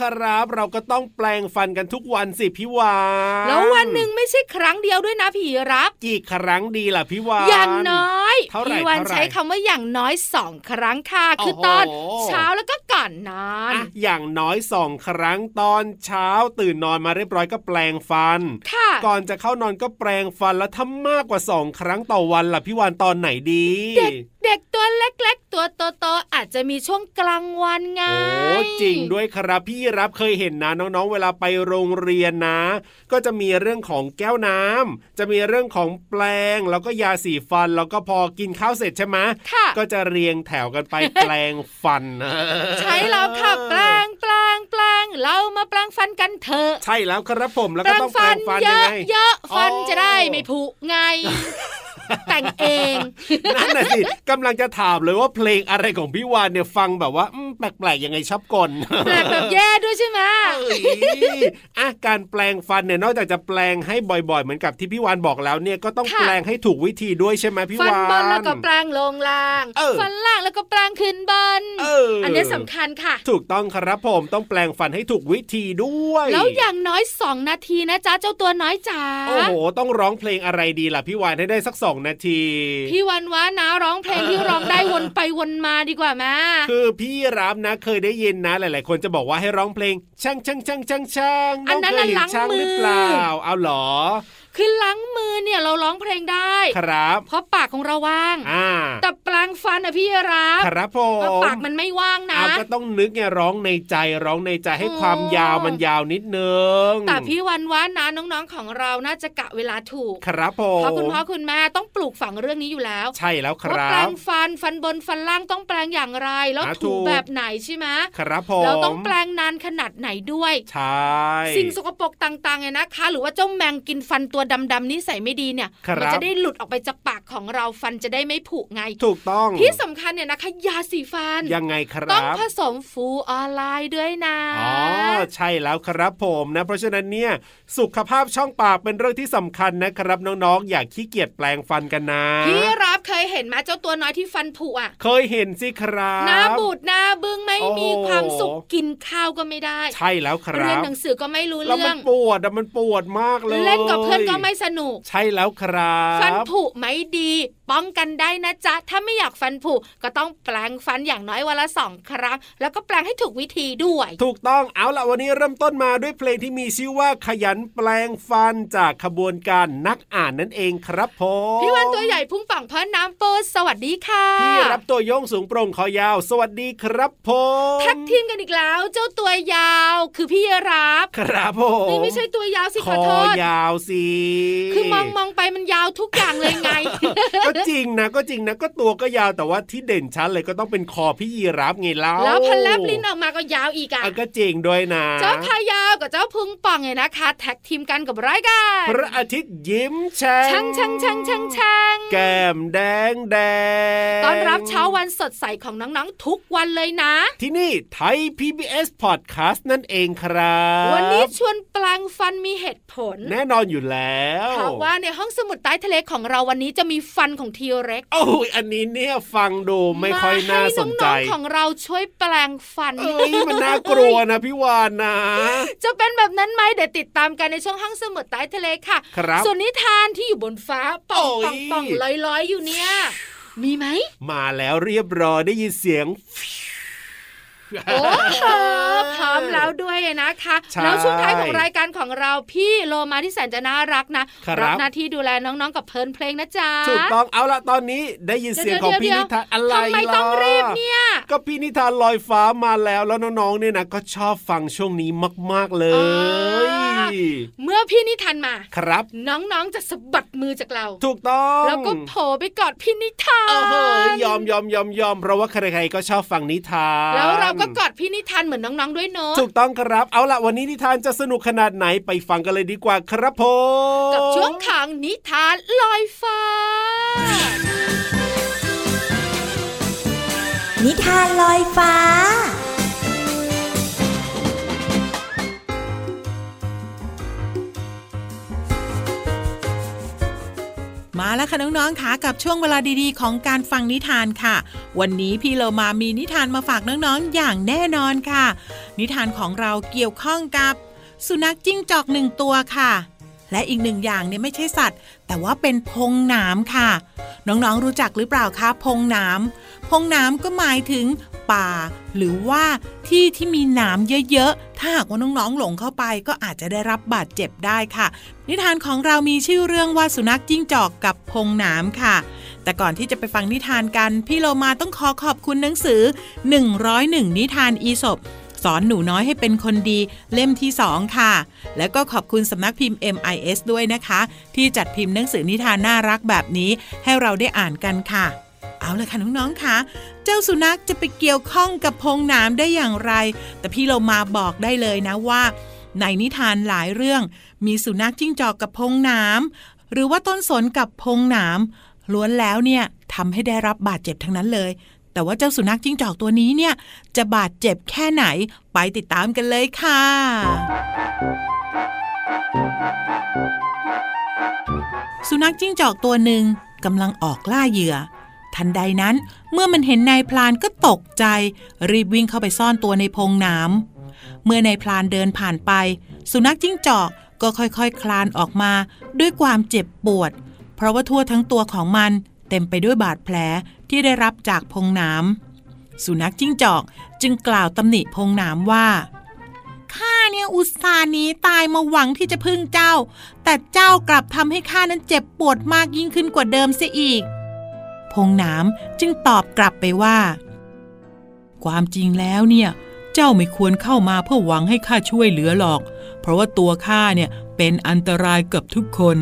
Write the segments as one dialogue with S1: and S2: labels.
S1: ครับ เราก็ต้องแปลงฟันกันทุกวันสิพี่วาน
S2: แล้ววันหนึ่งไม่ใช่ครั้งเดียวด้วยนะพี่รับ
S1: กี่ครั้งดีล่ะพี่วาน
S2: อย่างน้อย
S1: เท่าไหร่
S2: พี่วานใช้คำว่าอย่างน้อยสองครั้งค่ะคือตอนเช้าแล้วก็ก่อนนอน
S1: อย่างน้อยสองครั้งตอนเช้าตื่นนอนมาเรียบร้อยก็แปลงฟัน
S2: ค่ะ
S1: ก่อนจะเข้านอนก็แปลงฟันแล้วทำมากกว่าสองครั้งต่อวันล่ะพี่วานตอนไหนดี
S2: เด็กตัวเล็กๆ ตัวโตๆอาจจะมีช่วงกลางวันไง
S1: โอ้จริงด้วยครับพี่รับเคยเห็นนะน้องๆ เวลาไปโรงเรียนนะ ก็จะมีเรื่องของแก้วน้ำจะมีเรื่องของแปลงแล้วก็ยาสีฟันแล้วก็พอกินข้าวเสร็จใช่ไหมก็จะเรียงแถวกันไปแปลงฟัน
S2: ใช่แล้วค่ะแปลงแปลงแปลงเรามาแปลงฟันกันเถอะ
S1: ใช่แล้วครับผมแล้วก็ต้องแปลงฟัน
S2: ยังไงเยอะฟันจะได้ไม่ผุไง แต่งเอง
S1: นั่นน่ะสิกำลังจะถามเลยว่าเพลงอะไรของพี่วานเนี่ยฟังแบบว่าแปลกๆยังไงชอบกล
S2: แปลกแบบแย่ด้วยใช่ไหม
S1: อะการแปลงฟันเนี่ยนอกจากจะแปลงให้บ่อยๆ เหมือนกับที่พี่วานบอกแล้วเนี่ยก็ต้องแปลงให้ถูกวิธีด้วยใช่ไหมพี่วานฟัน
S2: บนแล้วก็แปลงลงล่างฟันล่างแล้วก็แปลงขึ้นบนอันนี้สำคัญค่ะ
S1: ถูกต้องครับผมต้องแปลงฟันให้ถูกวิธีด้วย
S2: แล้วอย่างน้อยสองนาทีนะจ๊ะเจ้าตัวน้อยจ๋า
S1: โอ้โหต้องร้องเพลงอะไรดีล่ะพี่วานให้ได้สักสองนาที
S2: พี่วันวะนะร้องเพลงที่ร้องได้วนไปวนมาดีกว่าแม่
S1: คือพี่รับนะเคยได้ยินนะ หลาย ๆ คนจะบอกว่าให้ร้องเพลงช่างช่างช่างช่างช่าง
S2: อันนั้นล้างมือหรือ
S1: เปล่าเอาหรอ
S2: คือล้างมือเนี่ยเราร้องเพลงได้
S1: ครับ
S2: เพราะปากของเราว่าง
S1: อ่า
S2: แต่ปลางฟันอะพี่รับ
S1: ครับผ
S2: มปากมันไม่ว่างนะ
S1: ก็ต้องนึกไงร้องในใจร้องในใจให้ความยาวมันยาวนิดนึง
S2: แต่พี่วันว่านะน้องๆของเราน่าจะกะเวลาถูก
S1: ครับผม
S2: เพราะคุณพ่อคุณแม่ต้องปลูกฝังเรื่องนี้อยู่แล้ว
S1: ใช่แล้วครับ
S2: แปลงฟันฟันบนฟันล่างต้องแปลงอย่างไร แล้วถูแบบไหนใช่ไหม
S1: ครับผม
S2: เราต้องแปลงนานขนาดไหนด้วย
S1: ใช่
S2: สิ่งสกปรกต่างๆเนี่ยนะคะ หรือว่าเจ้าแมงกินฟันตัวดำๆนี้ใส่ไม่ดีเนี่ยมัจะได้หลุดออกไปจากปากของเราฟันจะได้ไม่ผุไง
S1: ถูกต้อง
S2: ที่สำคัญเนี่ยนะคะ ยาสีฟัน
S1: ยังไงครับ
S2: ต้องผสมฟูออนไลน์ด้วยนะ
S1: อ๋อ ใช่แล้วครับผมนะ เพราะฉะนั้นเนี่ยสุขภาพช่องปากเป็นเรื่องที่สำคัญนะครับ น้องๆ อย่าขี้เกียจแปลงฟันกันนะ
S2: พี่รับเคยเห็นไหมเจ้าตัวน้อยที่ฟันผุอะ
S1: เคยเห็นสิครับ
S2: หน้าบูดหน้าบึ้งไม่มีความสุขกินข้าวก็ไม่ได้
S1: ใช่แล้วครับเรี
S2: ยนหนังสือก็ไม่รู้เรื่องแล้ว
S1: มันปวดมันปวดมากเลย
S2: เล่นกับเพื่อนก็ไม่สนุก
S1: ใช่แล้วครับ
S2: ฟันผุไม่ดี ป้องกันได้นะจ๊ะ ถ้าไม่อยากฟันผุก็ต้องแปลงฟันอย่างน้อยวันละสองครั้ง แล้วก็แปลงให้ถูกวิธีด้วย
S1: ถูกต้องเอาละวันนี้เริ่มต้นมาด้วยเพลงที่มีชื่อว่าขยันแปลงฟันจากขบวนการนักอ่านนั่นเองครับผม
S2: พี่วันตัวใหญ่พุ่งฝั่งเพราะน้ำโปสวัสดีค่ะ
S1: พี่รับตัวโยงสูงโปร่งคอยาว สวัสดีครับผม
S2: ทักทีมกันอีกแล้ว เจ้าตัวยาว คือพี่รับ
S1: ครับผม
S2: ไม่ใช่ตัวยาวสิขอโทษ
S1: ยาวสิ
S2: คือมองมองไปมันยาวทุกอย่างเลยไง
S1: ก็จริงนะก็จริงนะก็ตัวก็ยาวแต่ว่าที่เด่นชัดเลยก็ต้องเป็นคอพี่ยีรับไงเล่า
S2: แล้วพันแลบลิ้นออกมาก็ยาวอีกอะ
S1: ก็จริงด้วยนะ
S2: เจ้าขายาวกับเจ้าพุงป่องไงนะคะ แท็กทีมกันกับรายการ
S1: พระอาทิตย์ยิ้มแฉ่
S2: งช่างช่างช่างช่างช่าง
S1: แก้มแดงแด
S2: งตอนรับเช้าวันสดใสของน้องๆทุกวันเลยนะ
S1: ที่นี่ไทย PBS Podcast นั่นเองครับ
S2: วันนี้ชวนแปลงฟันมีเหตุผล
S1: แน่นอนอยู่แล้ว
S2: เพราะว่าในห้องสมุดใต้ทะเลของเราวันนี้จะมีฟันของทีเร็ก
S1: โอ้ยอันนี้เนี่ยฟังดูไม่ค่อยน่าสนใจ
S2: ของเราช่วยแปลงฟัน
S1: เอ้ยมันน่ากลัวนะพี่วานนะ
S2: จะเป็นแบบนั้นไหมเดี๋ยวติดตามกันในช่องห้องสมุดใต้ทะเลค่ะ
S1: ครับ
S2: ส่วนนิทานที่อยู่บนฟ้าป่องป่องป่องลอยลอยอยู่เนี่ย มีไหม
S1: มาแล้วเรียบร้อยได้ยินเสียง
S2: โอ้โหพร้อมแล้วด้วยนะคะ แล้วช่วงท้ายของรายการของเราพี่โลมาที่แสนจะน่ารักนะรับหน้าที่ดูแลน้องๆกับเพลินเพลงนะจ๊ะ
S1: ถูกต้องเอาละตอนนี้ได้ยินเสียงของพี่นิทานอะไรล่ะทำไม
S2: ต้องรีบเนี่ย
S1: ก็พี่นิทานลอยฟ้ามาแล้วแล้วน้องๆเนี่ยนะก็ชอบฟังช่วงนี้มาก ๆเลย
S2: เมื่อพี่นิทานมา
S1: ครับ
S2: น้องๆจะสะบัดมือจากเรา
S1: ถูกต้อง
S2: แล้วก็โผล่ไปกอดพี่นิทาน
S1: ยอมยอมยอมยอมเพราะว่าใครๆก็ชอบฟังนิทาน
S2: แล้วเราก็กอดพี่นิทานเหมือนน้องๆด้วยเนอะ
S1: ถูกต้องครับ เอาละวันนี้นิทานจะสนุกขนาดไหนไปฟังกันเลยดีกว่าครับผม
S2: กับช่วงขังนิทานลอยฟ้า
S3: นิทานลอยฟ้า
S4: มาแล้วค่ะน้องๆค่ะกับช่วงเวลาดีๆ ของการฟังนิทานค่ะ วันนี้พี่เรามามีนิทานมาฝากน้องๆอย่างแน่นอนค่ะ นิทานของเราเกี่ยวข้องกับ สุนัขจิ้งจอกหนึ่งตัวค่ะ และอีกหนึ่งอย่างเนี่ยไม่ใช่สัตว์ แต่ว่าเป็นพงน้ำค่ะ น้องๆรู้จักหรือเปล่าคะพงน้ำพงน้ำก็หมายถึง ป่า หรือว่าที่ที่มีน้ำเยอะๆ ถ้าหากว่าน้องๆหลงเข้าไปก็อาจจะได้รับบาดเจ็บได้ค่ะ นิทานของเรามีชื่อเรื่องว่าสุนัขจิ้งจอกกับพงน้ำค่ะ แต่ก่อนที่จะไปฟังนิทานกัน พี่โลมาต้องขอขอบคุณหนังสือ 101 นิทานอีสบสอนหนูน้อยให้เป็นคนดีเล่มที่ 2 ค่ะ แล้วก็ขอบคุณสำนักพิมพ์ MIS ด้วยนะคะ ที่จัดพิมพ์หนังสือนิทานน่ารักแบบนี้ให้เราได้อ่านกันค่ะ เอาเลยค่ะน้องๆค่ะเจ้าสุนัขจะไปเกี่ยวข้องกับพงน้ำได้อย่างไร แต่พี่เรามาบอกได้เลยนะว่า ในนิทานหลายเรื่อง มีสุนัขจิ้งจอกกับพงน้ำหรือว่าต้นสนกับพงน้ำล้วนแล้วเนี่ยทำให้ได้รับบาดเจ็บทั้งนั้นเลย แต่ว่าเจ้าสุนัขจิ้งจอกตัวนี้เนี่ย จะบาดเจ็บแค่ไหนไปติดตามกันเลยค่ะสุนัขจิ้งจอกตัวหนึ่งกำลังออกล่าเหยื่อ ทันใดนั้น เมื่อมันเห็นนายพลานก็ตกใจ รีบวิ่งเข้าไปซ่อนตัวในพงน้ำเมื่อนายพลานเดินผ่านไป สุนัขจิ้งจอกก็ค่อยๆคคลานออกมาด้วยความเจ็บปวด เพราะว่าทั่วทั้งตัวของมันเต็มไปด้วยบาดแผลที่ได้รับจากพงน้ำสุนัขจิ้งจอกจึงกล่าวตำหนิพงน้ำว่าข้าเนี่ยอุตส่าห์หนีตายมาหวังที่จะพึ่งเจ้า แต่เจ้ากลับทำให้ข้านั้นเจ็บปวดมากยิ่งขึ้นกว่าเดิมเสียอีก พงน้ำจึงตอบกลับไปว่า ความจริงแล้วเนี่ยเจ้าไม่ควรเข้ามาเพื่อหวังให้ข้าช่วยเหลือหรอก เพราะว่าตัวข้าเนี่ยเป็นอันตรายกับทุกคน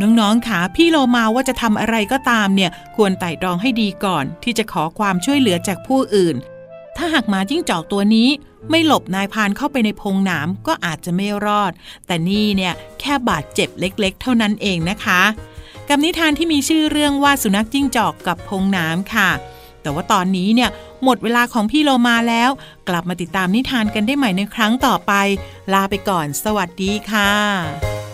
S4: น้องๆขาพี่โลมาว่าจะทำอะไรก็ตามเนี่ย ควรไต่ตรองให้ดีก่อน ที่จะขอความช่วยเหลือจากผู้อื่น ถ้าหากหมาจิ้งจอกตัวนี้ ไม่หลบนายพานเข้าไปในพงหนามก็อาจจะไม่รอด แต่นี่เนี่ยแค่บาดเจ็บเล็ก ๆ เท่านั้นเองนะคะ กับนิทานที่มีชื่อเรื่องว่าสุนัขจิ้งจอกกับพงน้ำค่ะ แต่ว่าตอนนี้เนี่ยหมดเวลาของพี่โลมาแล้ว กลับมาติดตามนิทานกันได้ใหม่ในครั้งต่อไป ลาไปก่อน สวัสดีค่ะ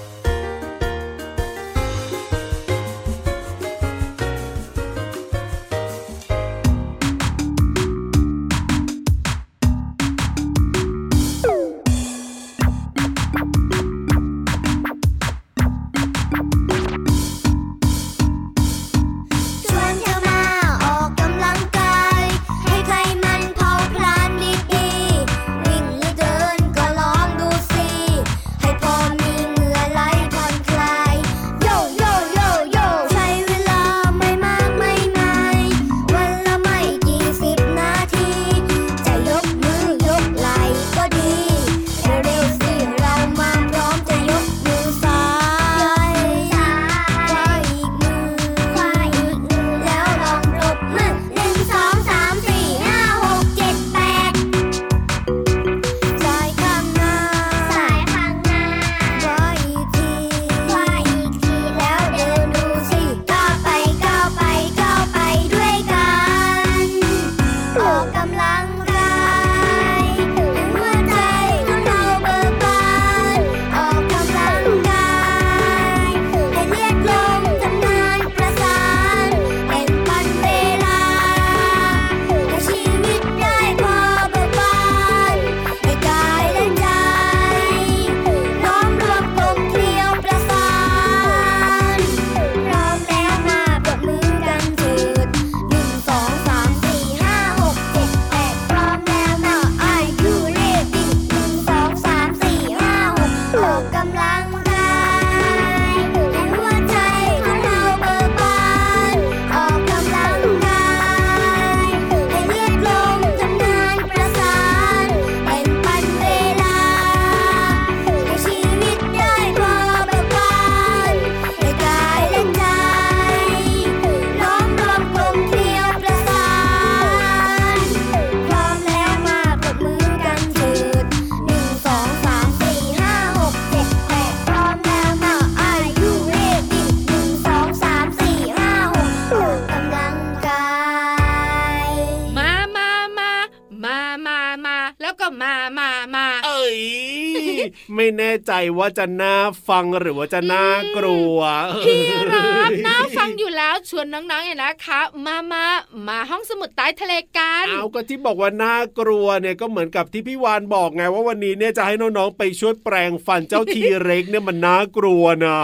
S1: แน่ใจว่าจะน่าฟังหรือว่าจะน่ากลัว
S2: พี่รับน่าฟังอยู่แล้วชวนน้องๆเนี่ยนะคะ มามามาห้องสมุดใต้ทะเลกัน
S1: เอาก็ที่บอกว่าน่ากลัวเนี่ยก็เหมือนกับที่พี่วานบอกไงว่าวันนี้เนี่ยจะให้น้องๆไปช่วยแปลงฟันเจ้าทีเร็กเนี่ยมันน่ากลัวนะ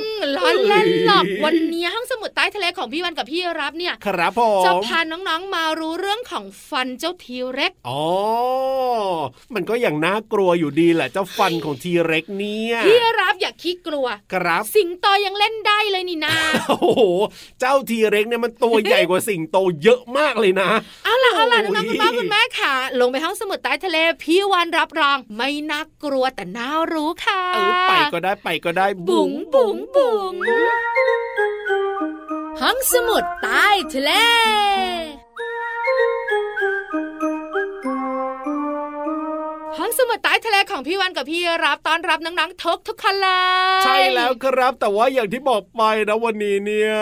S2: อืมล้อเล่นหรอกวันนี้ห้องสมุดใต้ทะเลของพี่วันกับพี่รับเนี่ย
S1: ครับผ
S2: จะ
S1: ม
S2: พาน้องๆมารู้เรื่องของฟันเจ้าทีเร็ก
S1: อ๋อมันก็อย่างน่ากลัวอยู่ดีแหละเจ้าฟันของทีเร็กเนี่ย
S2: พี่รับอย่าขี้กลัว
S1: ครับ
S2: สิงโตยังเล่นได้เลยนี่นา
S1: โอ้โห เจ้าทีเร็กเนี่ยมันตัวใหญ่กว่าสิงโตเยอะมากเลยนะ
S2: เอาล่ะเอาล่ะ
S1: โอ้
S2: น้อง
S1: ย
S2: ๆคุณพ่อคุณแม่ค่ะ ลงไปห้องสมุดใต้ทะเล พี่วันรับรอง ไม่น่ากลัวแต่น่ารู้ค่ะ
S1: เออไปก็ได้ไปก็ได้
S2: บุ๋งบุ๋งบุ๋งห้องสมุดใต้ทะเลห้องสมุดใต้ทะเลของพี่วันกับพี่รับต้อนรับน้องๆทุกทุกๆคนเลย
S1: ใช่แล้วครับแต่ว่าอย่างที่บอกไปนะวันนี้เนี่ย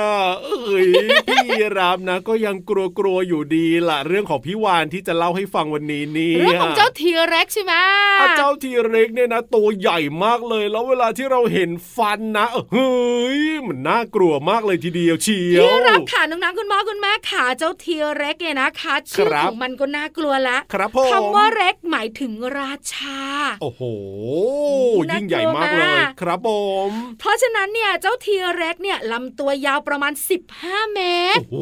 S1: เอ้ยพี่รามนะ ก็ยังกลัวๆอยู่ดีล่ะเรื่องของพี่วานที่จะเล่าให้ฟังวันนี้เนี่ย
S2: เรื่องของเจ้าทีเร็กใช่ไหม
S1: อะเจ้าทีเร็กเนี่ยนะตัวใหญ่มากเลย แล้วเวลาที่เราเห็นฟันนะเฮ้ยมันน่ากลัวมากเลยทีเดียวเชียว
S2: พี่รับค่ะน้องๆคุณพ่อคุณแม่ค่ะเจ้าทีเร็กเนี่ยนะคะชื่อ
S1: ครับ
S2: ของมันก็น่ากลัวละ
S1: ครับผม
S2: คำว่าเร็กหมายถึงราชา
S1: โอ้โห
S2: น่ากลัว
S1: ยิ่งใหญ่มากเลย
S2: มาก
S1: ครับผม
S2: เพราะฉะนั้นเนี่ยเจ้าทีเร็กเนี่ยลำตัวยาวประมาณ 15 เมตร
S1: โอ้โห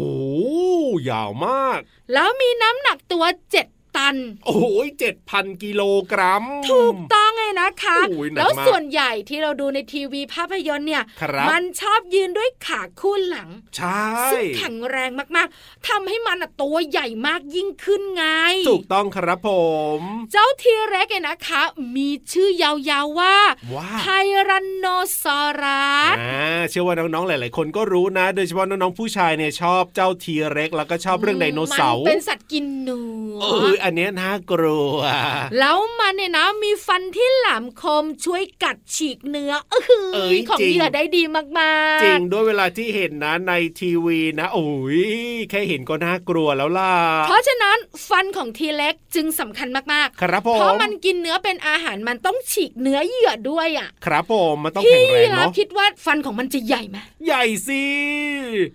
S1: ยาวมาก
S2: แล้วมีน้ำหนักตัว 7ตัน
S1: โอ้ยเจ็ดพันกิโลกรัม
S2: ถูกต้อง ไงนะคะ
S1: โอ้ยหนักมาก
S2: แล้วส่วนใหญ่ที่เราดูในทีวีภาพยนตร์เนี่ย
S1: ครับ
S2: มันชอบยืนด้วยขาคู่หลัง
S1: ใช่
S2: ซึ่งแข็งแรงมากๆทำให้มันอะตัวใหญ่มากยิ่งขึ้นไง
S1: ถูกต้องครับผม
S2: เจ้าทีเร็กเนี่ยนะคะ มีชื่อยาวๆว่า
S1: ว้า
S2: ไทรันโนซอรัส
S1: อ่าเชื่อว่าน้องๆหลาย ๆ คนก็รู้นะ โดยเฉพาะน้องๆผู้ชายเนี่ยชอบเจ้าทีเร็กแล้วก็ชอบเรื่องไดโนเสาร์
S2: มันเป็นสัตว์กินหนู
S1: เอออันเนี้ยน่ากลัว
S2: แล้วมันเนี่ยนะมีฟันที่แหลมคมช่วยกัดฉีกเนื้อเออ
S1: เอ้ย
S2: ของ
S1: จริง
S2: เหยื่อได้ดีมากๆ
S1: จริงด้วยเวลาที่เห็นนะในทีวีนะโอ้ยแค่เห็นก็น่ากลัวแล้วล่ะ
S2: เพราะฉะนั้นฟันของทีเล็กจึงสำคัญมาก
S1: ครับผ
S2: ๆ
S1: ม
S2: เพราะมันกินเนื้อเป็นอาหารมันต้องฉีกเนื้อเหยื่อด้วยอะ
S1: ครับผมมันต้อง
S2: พี่
S1: แข็งแรง
S2: นะ
S1: เนาะ
S2: คิดว่าฟันของมันจะใหญ่ไหม
S1: ใหญ่สิ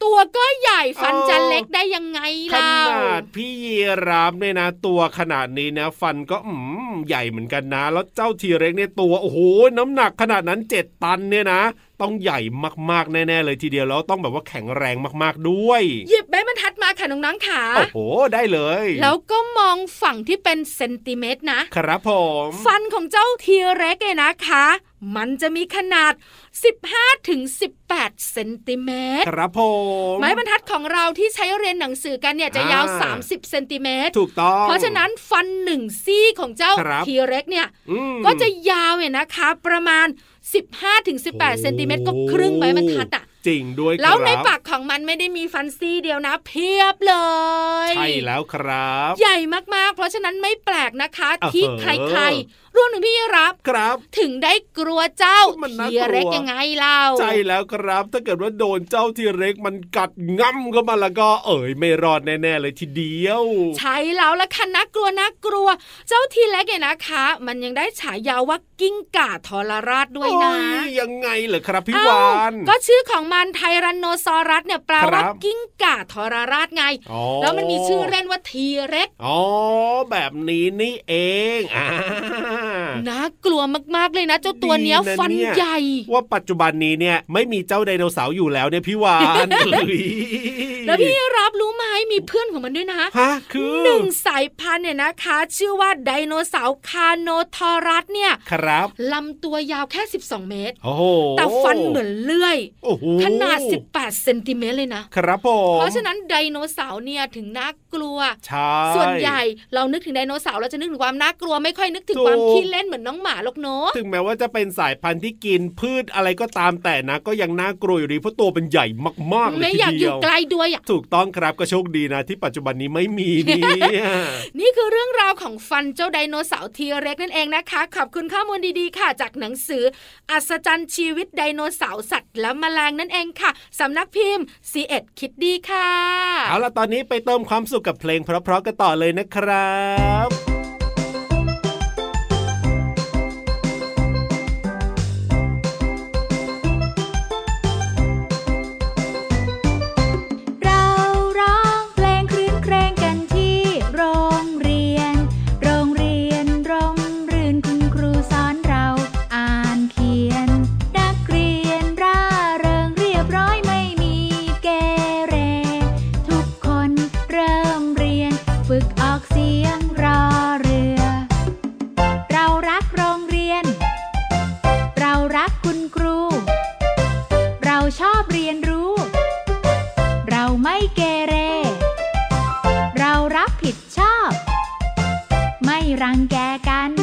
S2: ตัวก็ใหญ่ฟัน
S1: เออ
S2: จะเล็กได้ยังไง
S1: ข
S2: เล่า
S1: นาดพี่ยีราฟเนี่ยนะ ตัวขนาดนี้นะ ฟันก็อืมใหญ่เหมือนกันนะ แล้วเจ้าทีเร็กเนี่ยตัวโอ้โหน้ำหนักขนาดนั้นเจ็ดตันเนี่ยนะ ต้องใหญ่มากๆแน่ๆเลยทีเดียวแล้วต้องแบบว่าแข็งแรงมากๆด้วย
S2: หยิบใบบรรทัดมาค่ะน้องๆค่ะ
S1: โอ้โหได้เลย
S2: แล้วก็มองฝั่งที่เป็นเซนติเมตรนะ
S1: ครับผม
S2: ฟันของเจ้าทีเร็กเนี่ยนะคะ มันจะมีขนาด 15ถึง18 เซนติเมตร
S1: ครับผม
S2: ไม้บรรทัดของเราที่ใช้เรียนหนังสือกันเนี่ยจะยาว
S1: อ่า
S2: 30 เซนติเมตร
S1: ถูกต้อง
S2: เพราะฉะนั้นฟันหนึ่งซี่ของเจ้า
S1: ครับ
S2: ทีเร็กเนี่ย
S1: อืม
S2: ก็จะยาวเนี่ยนะคะ ประมาณ 15ถึง18 เซนติเมตรก็ครึ่งไม้บรรทัดอะ
S1: จริงด้วย
S2: แล้วใน
S1: ครับ
S2: ปากของมันไม่ได้มีฟันซี่เดียวนะ เพียบเลย
S1: ใช่แล้วครับ
S2: ใหญ่มากๆ เพราะฉะนั้นไม่แปลกนะคะ
S1: อ่า
S2: ที่
S1: เหอะ
S2: ใครๆ รวมถึงพี่รับ
S1: ครับ
S2: ถึงได้กลัวเจ้า
S1: มันน่าก
S2: ที
S1: ลัว
S2: เร็กยังไงเล่า
S1: ใช่แล้วครับ ถ้าเกิดว่าโดนเจ้าทีเร็กมันกัดง่ำเข้ามาแล้วก็เอ๋ยไม่รอดแน่ๆเลยทีเดียว
S2: ใช่แล้วละค่ะน่ากลัวน่ากลัว เจ้าทีเล็กเนี่ยนะคะ มันยังได้ฉายาว่า กิ้งก่าทรราชด้วยนะ
S1: โอ้ยยังไงเหรอครับพี่
S2: เอ้าวา
S1: น
S2: ก็ชื่อของมันไทรันโนซอรัสเนี่ยแปลว่า
S1: ครับ
S2: กิ้งก่าทรราชไง
S1: อ๋อ
S2: แล้วมันมีชื่อเล่นว่าทีเร็ก
S1: อ๋อแบบนี้นี่เองอ่า
S2: น่ากลัวมากๆเลยนะ เจ้าตัวเนี้ย
S1: ดีะ
S2: ฟัน
S1: เย
S2: ใหญ่
S1: ว่าปัจจุบันนี้เนี่ยไม่มีเจ้าไดโนเสาร์อยู่แล้วเนี่ยพี่วานเอ้ย
S2: แล้วพี่รับรู้ไหมมีเพื่อนของมันด้วยนะ
S1: ฮะคือ
S2: หนึ่งสายพันธุ์เนี่ยนะคะ ชื่อว่าไดโนเสาร์คาโนทอรัสเนี่ย
S1: ครัครับ
S2: ลำตัวยาวแค่ 12 เมตร
S1: โอ้โห
S2: แต่ฟันเหมือนเลื่อย
S1: โอ้โห
S2: ขนาด 18 เซนติเมตรเลยนะ
S1: ครับผม
S2: เพราะฉะนั้นไดโนเสาร์เนี่ยถึงน่ากลัว
S1: ใช่
S2: ส่วนใหญ่เรานึกถึงไดโนเสาร์เราจะนึกถึงความน่ากลัวไม่ค่อยนึกถึง
S1: ถูก
S2: ความขี้เล่นเหมือนน้องหมาหรอกเนอะ
S1: ถึงแม้ว่าจะเป็นสายพันธุ์ที่กินพืชอะไรก็ตามแต่นะ ก็ยังน่ากลัวอยู่ดีเพราะตัวเป็นใหญ่มากๆเลย
S2: ไม่
S1: ที
S2: อยากอ
S1: เดี
S2: ยู่
S1: ยว
S2: ใกล้ด้วยอะ
S1: ถูกต้องครับก็โชคดีนะที่ปัจจุบันนี้ไม่มีเนี่ย
S2: นี่คือเรื่องราวของฟันเจ้าไดโนเสาร์ทีเร็กนั่นเองนะคะขอบคุณข้อมูลดีๆค่ะ จากหนังสือ อัศจรรย์ชีวิตไดโนเสาร์สัตว์และแมลงนั่นเองค่ะสำนักพิมพ์ c ีเอ็ดคิดดีค่ะ
S1: เอาล่ะตอนนี้ไปเติมความสุขกับเพลงเพราะๆกันต่อเลยนะครับ
S5: รังแกกัน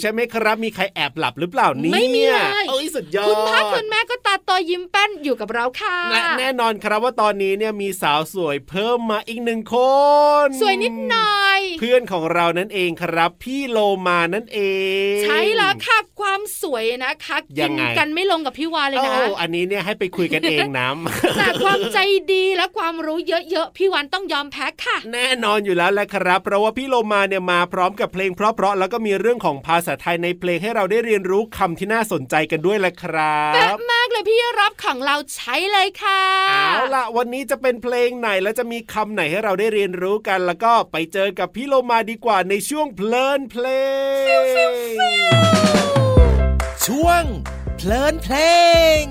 S5: ใช่
S6: ไห
S2: ม
S1: ครับ มี
S2: ใค
S1: รแอบหลับหรือเปล่านี่
S2: ไม่มีเลย
S1: เอ้ยสุดยอด
S2: คุณพ่อคุณแม่ก็ตาโตยิ้มแป้นอยู่กับเราค่ะ
S1: และแน่นอนครับว่าตอนนี้เนี่ยมีสาวสวยเพิ่มมาอีกหนึ่งคน
S2: สวยนิดหน่อย
S1: เพื่อนของเรานั่นเองครับ พี่โลมานั่นเอง
S2: ใช่แล้วค่ะความสวยนะคะ
S1: ยั
S2: กิ
S1: งไง
S2: กันไม่ลงกับพี่วานเลย
S1: โอ้
S2: นะ
S1: อันนี้เนี่ยให้ไปคุยกันเองนะ
S2: แต่ความใจดีและความรู้เยอะๆพี่วันต้องยอมแพ้ค่ะ
S1: แน่นอนอยู่แล้วแหละครับ เพราะว่าพี่โลมาเนี่ยมาพร้อมกับเพลงเพราะๆแล้วก็มีเรื่องของภาษาไทยในเพลงให้เราได้เรียนรู้คำที่น่าสนใจกันด้วยแหละครั
S2: แป๊ะ
S1: บ
S2: มากเลยพี่รับของเราใช้เลยค่ะ
S1: เอาล่ะวันนี้จะเป็นเพลงไหนและจะมีคำไหนให้เราได้เรียนรู้กัน แล้วก็ไปเจอกับพี่โลมาดีกว่าในช่วงเพลินเพลง
S7: ช่วงเพลินเพลง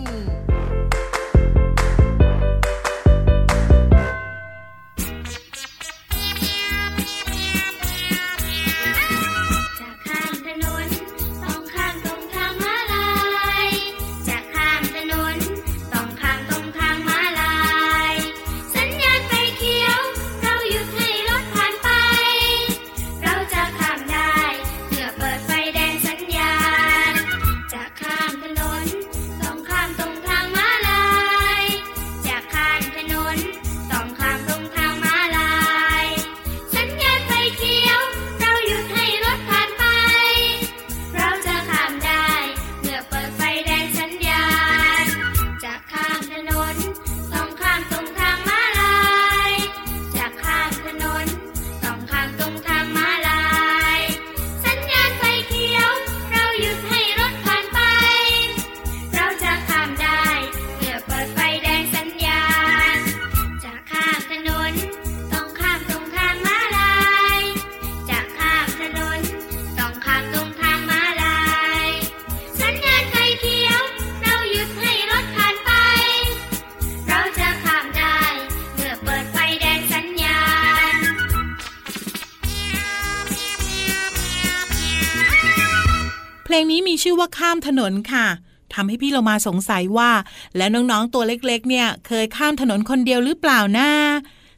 S4: ชื่อว่าข้ามถนนค่ะทำให้พี่เรามาสงสัยว่า แล้วน้องๆตัวเล็กๆ เนี่ย เคยข้ามถนนคนเดียวหรือเปล่านะ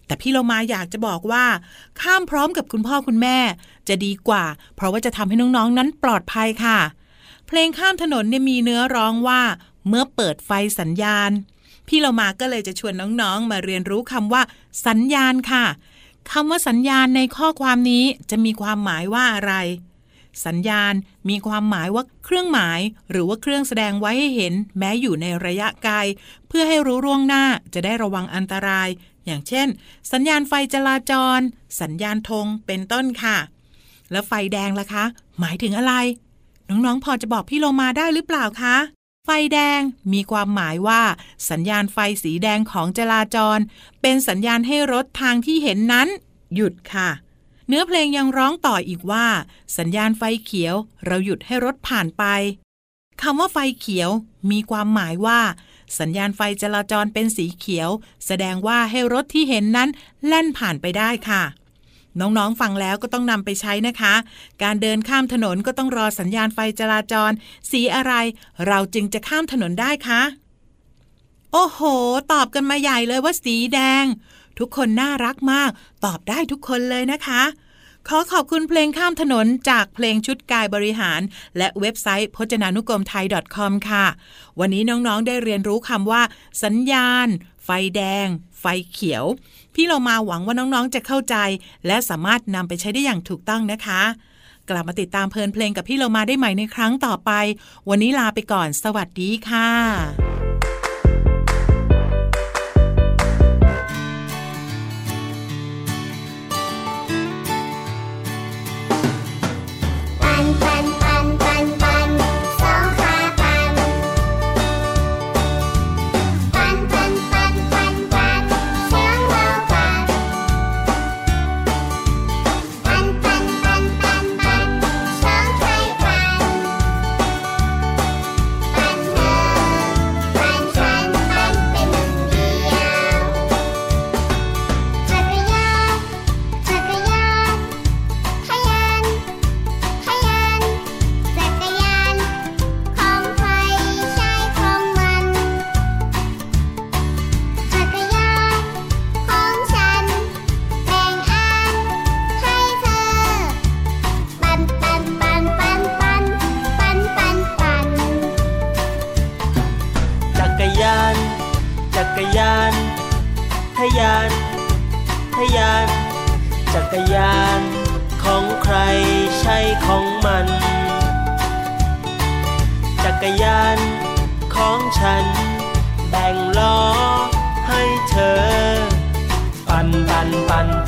S4: แต่พี่เรามาอยากจะบอกว่า ข้ามพร้อมกับคุณพ่อคุณแม่ จะดีกว่า เพราะว่าจะทำให้น้องๆนั้นปลอดภัยค่ะ เพลงข้ามถนนเนี่ยมีเนื้อร้องว่า เมื่อเปิดไฟสัญญาณ พี่เรามาก็เลยจะชวนน้องๆ มาเรียนรู้คำว่า สัญญาณค่ะคำว่าสัญญาณในข้อความนี้จะมีความหมายว่าอะไร สัญญาณ มีความหมายว่าเครื่องหมาย หรือว่าเครื่องแสดงไว้ให้เห็น แม้อยู่ในระยะไกล เพื่อให้รู้ร่วงหน้าจะได้ระวังอันตราย อย่างเช่น สัญญาณไฟจราจร สัญญาณธงเป็นต้นค่ะ แล้วไฟแดงล่ะคะ หมายถึงอะไร น้องๆ พอจะบอกพี่โลมาได้หรือเปล่าคะไฟแดงมีความหมายว่า สัญญาณไฟสีแดงของจราจร เป็นสัญญาณให้รถทางที่เห็นนั้น หยุดค่ะ เนื้อเพลงยังร้องต่ออีกว่า สัญญาณไฟเขียว เราหยุดให้รถผ่านไปคำว่าไฟเขียวมีความหมายว่า สัญญาณไฟจราจรเป็นสีเขียว แสดงว่าให้รถที่เห็นนั้นแล่นผ่านไปได้ค่ะ น้องๆฟังแล้วก็ต้องนำไปใช้นะคะ การเดินข้ามถนนก็ต้องรอสัญญาณไฟจราจร สีอะไร เราจึงจะข้ามถนนได้คะ โอ้โห ตอบกันมาใหญ่เลยว่าสีแดง ทุกคนน่ารักมาก ตอบได้ทุกคนเลยนะคะ ขอขอบคุณเพลงข้ามถนนจากเพลงชุดกายบริหาร และเว็บไซต์พจนานุกรมไทย .com ค่ะ วันนี้น้องๆได้เรียนรู้คำว่า สัญญาณ ไฟแดง ไฟเขียว พี่เรามาหวังว่าน้องๆจะเข้าใจ และสามารถนำไปใช้ได้อย่างถูกต้องนะคะกลับมาติดตามเพลินเพลงกับพี่เรามาได้ใหม่ในครั้งต่อไป วันนี้ลาไปก่อน สวัสดีค่ะ
S6: ฉันแบ่ง
S8: ล้อให้เธอ ปันปันปัน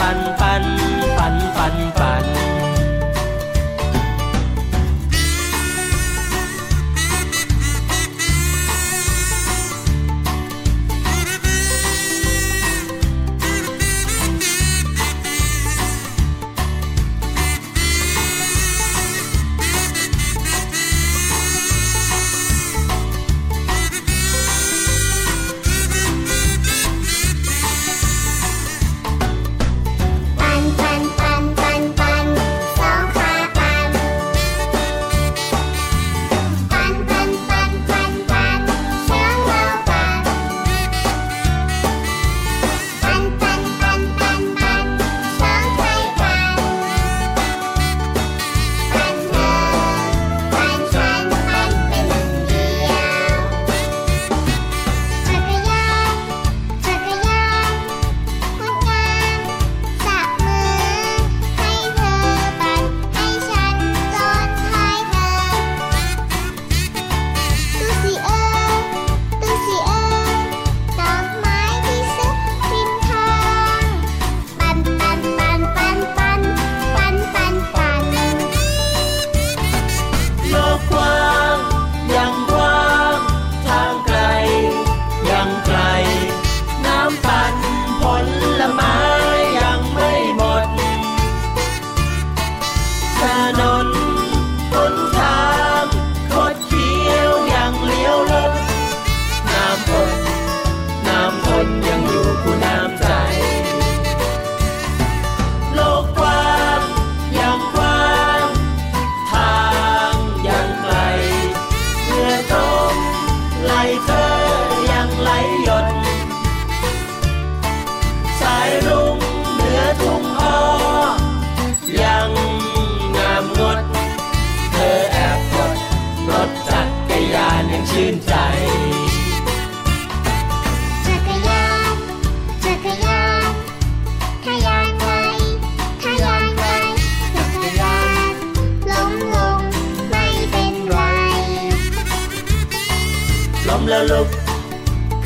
S6: sana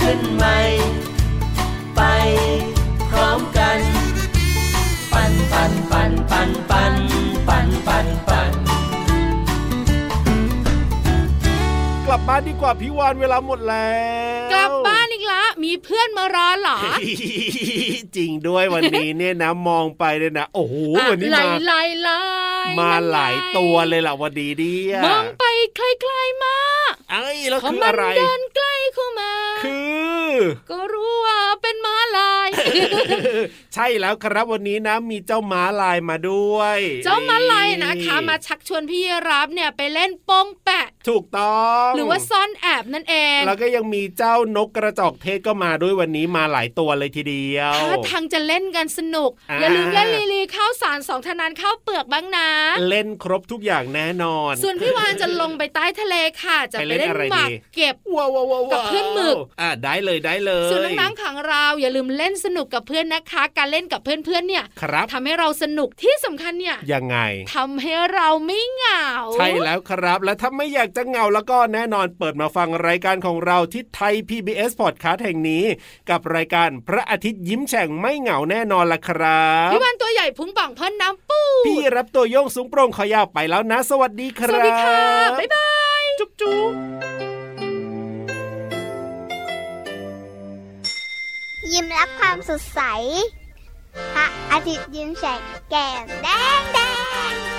S8: ขึ้นใหม่ ไปพร้อมกัน ปันปันปันปันปันปันปันปัน
S1: กลับบ้านดีกว่าพี่วานเวลาหมดแล้ว
S2: กลับบ้านอีกละ มีเพื่อนมารอเหรอ
S1: จริงด้วยวันนี้เนี่ยนะมองไปเลยนะโอ้โห
S2: อะ
S1: วันนี้
S2: ไล่
S1: มา
S2: ไล่ไล่
S1: มาหลายตัวเลยล่ะวันดีดีอะ
S2: มองไปไกลๆมา
S1: เอ้ยแล้ว
S2: พอ
S1: คือ
S2: มั
S1: อะไร
S2: เดินใกล้เข้ามา
S1: คือ
S2: ก็รู้ว่าเป็นม้าลาย
S1: ใช่แล้วครับวันนี้นะมีเจ้าม้าลายมาด้วย
S2: เจ้าม้าลายนะคะมาชักชวนพี่รับเนี่ยไปเล่นโป้งแปะ
S1: ถูกต้อง
S2: หรือว่าซ่อนแอบนั่นเอง
S1: แล้วก็ยังมีเจ้านกกระจอกเทศก็มาด้วยวันนี้มาหลายตัวเลยทีเดียว
S2: ถ้าทางจะเล่นกันสนุก
S1: อ่า
S2: อย่าลืมเล่นลีลีข้าวสารสองธนานข้าวเปลือกบ้างนะ
S1: เล่นครบทุกอย่างแน่นอน
S2: ส่วนพี่วานจะลงไปใต้ทะเลค่ะ จะ
S1: ไป
S2: ไป
S1: เล่น
S2: เล่น
S1: อะไร
S2: หมาก
S1: ดี
S2: เก็บ
S1: ว้าวว้าวว้าว
S2: กับเพื่อนหมึก
S1: อ่าได้เลยได้เลย
S2: ส่วนน้องๆของเราอย่าลืมเล่นสนุกกับเพื่อนนะคะ การเล่นกับเพื่อนๆเนี่ย
S1: ครับ
S2: ทำให้เราสนุกที่สำคัญเนี่ย
S1: ยังไง
S2: ทำให้เราไม่เหงา
S1: ใช่แล้วครับ และถ้าไม่อยากจะเหงาแล้วก็แน่นอนเปิดมาฟังรายการของเราที่ไทย PBS Podcast แห่งนี้ กับรายการพระอาทิตย์ยิ้มแฉ่งไม่เหงาแน่นอนล่ะครับ
S2: พี่วานตัวใหญ่พุงป่องพ่นน้ำปู
S1: พี่รับตัวโยงสูงโปร่งขอยาวไปแล้วนะ สวัสดีค
S2: ส
S1: รับ
S2: วัสดีค่ะบ๊ายบาย
S1: จุ๊บจุ๊บ
S6: ยิ้มรับความสดใสพระอาทิตย์ยิ้มแฉกแก้มแดงแดง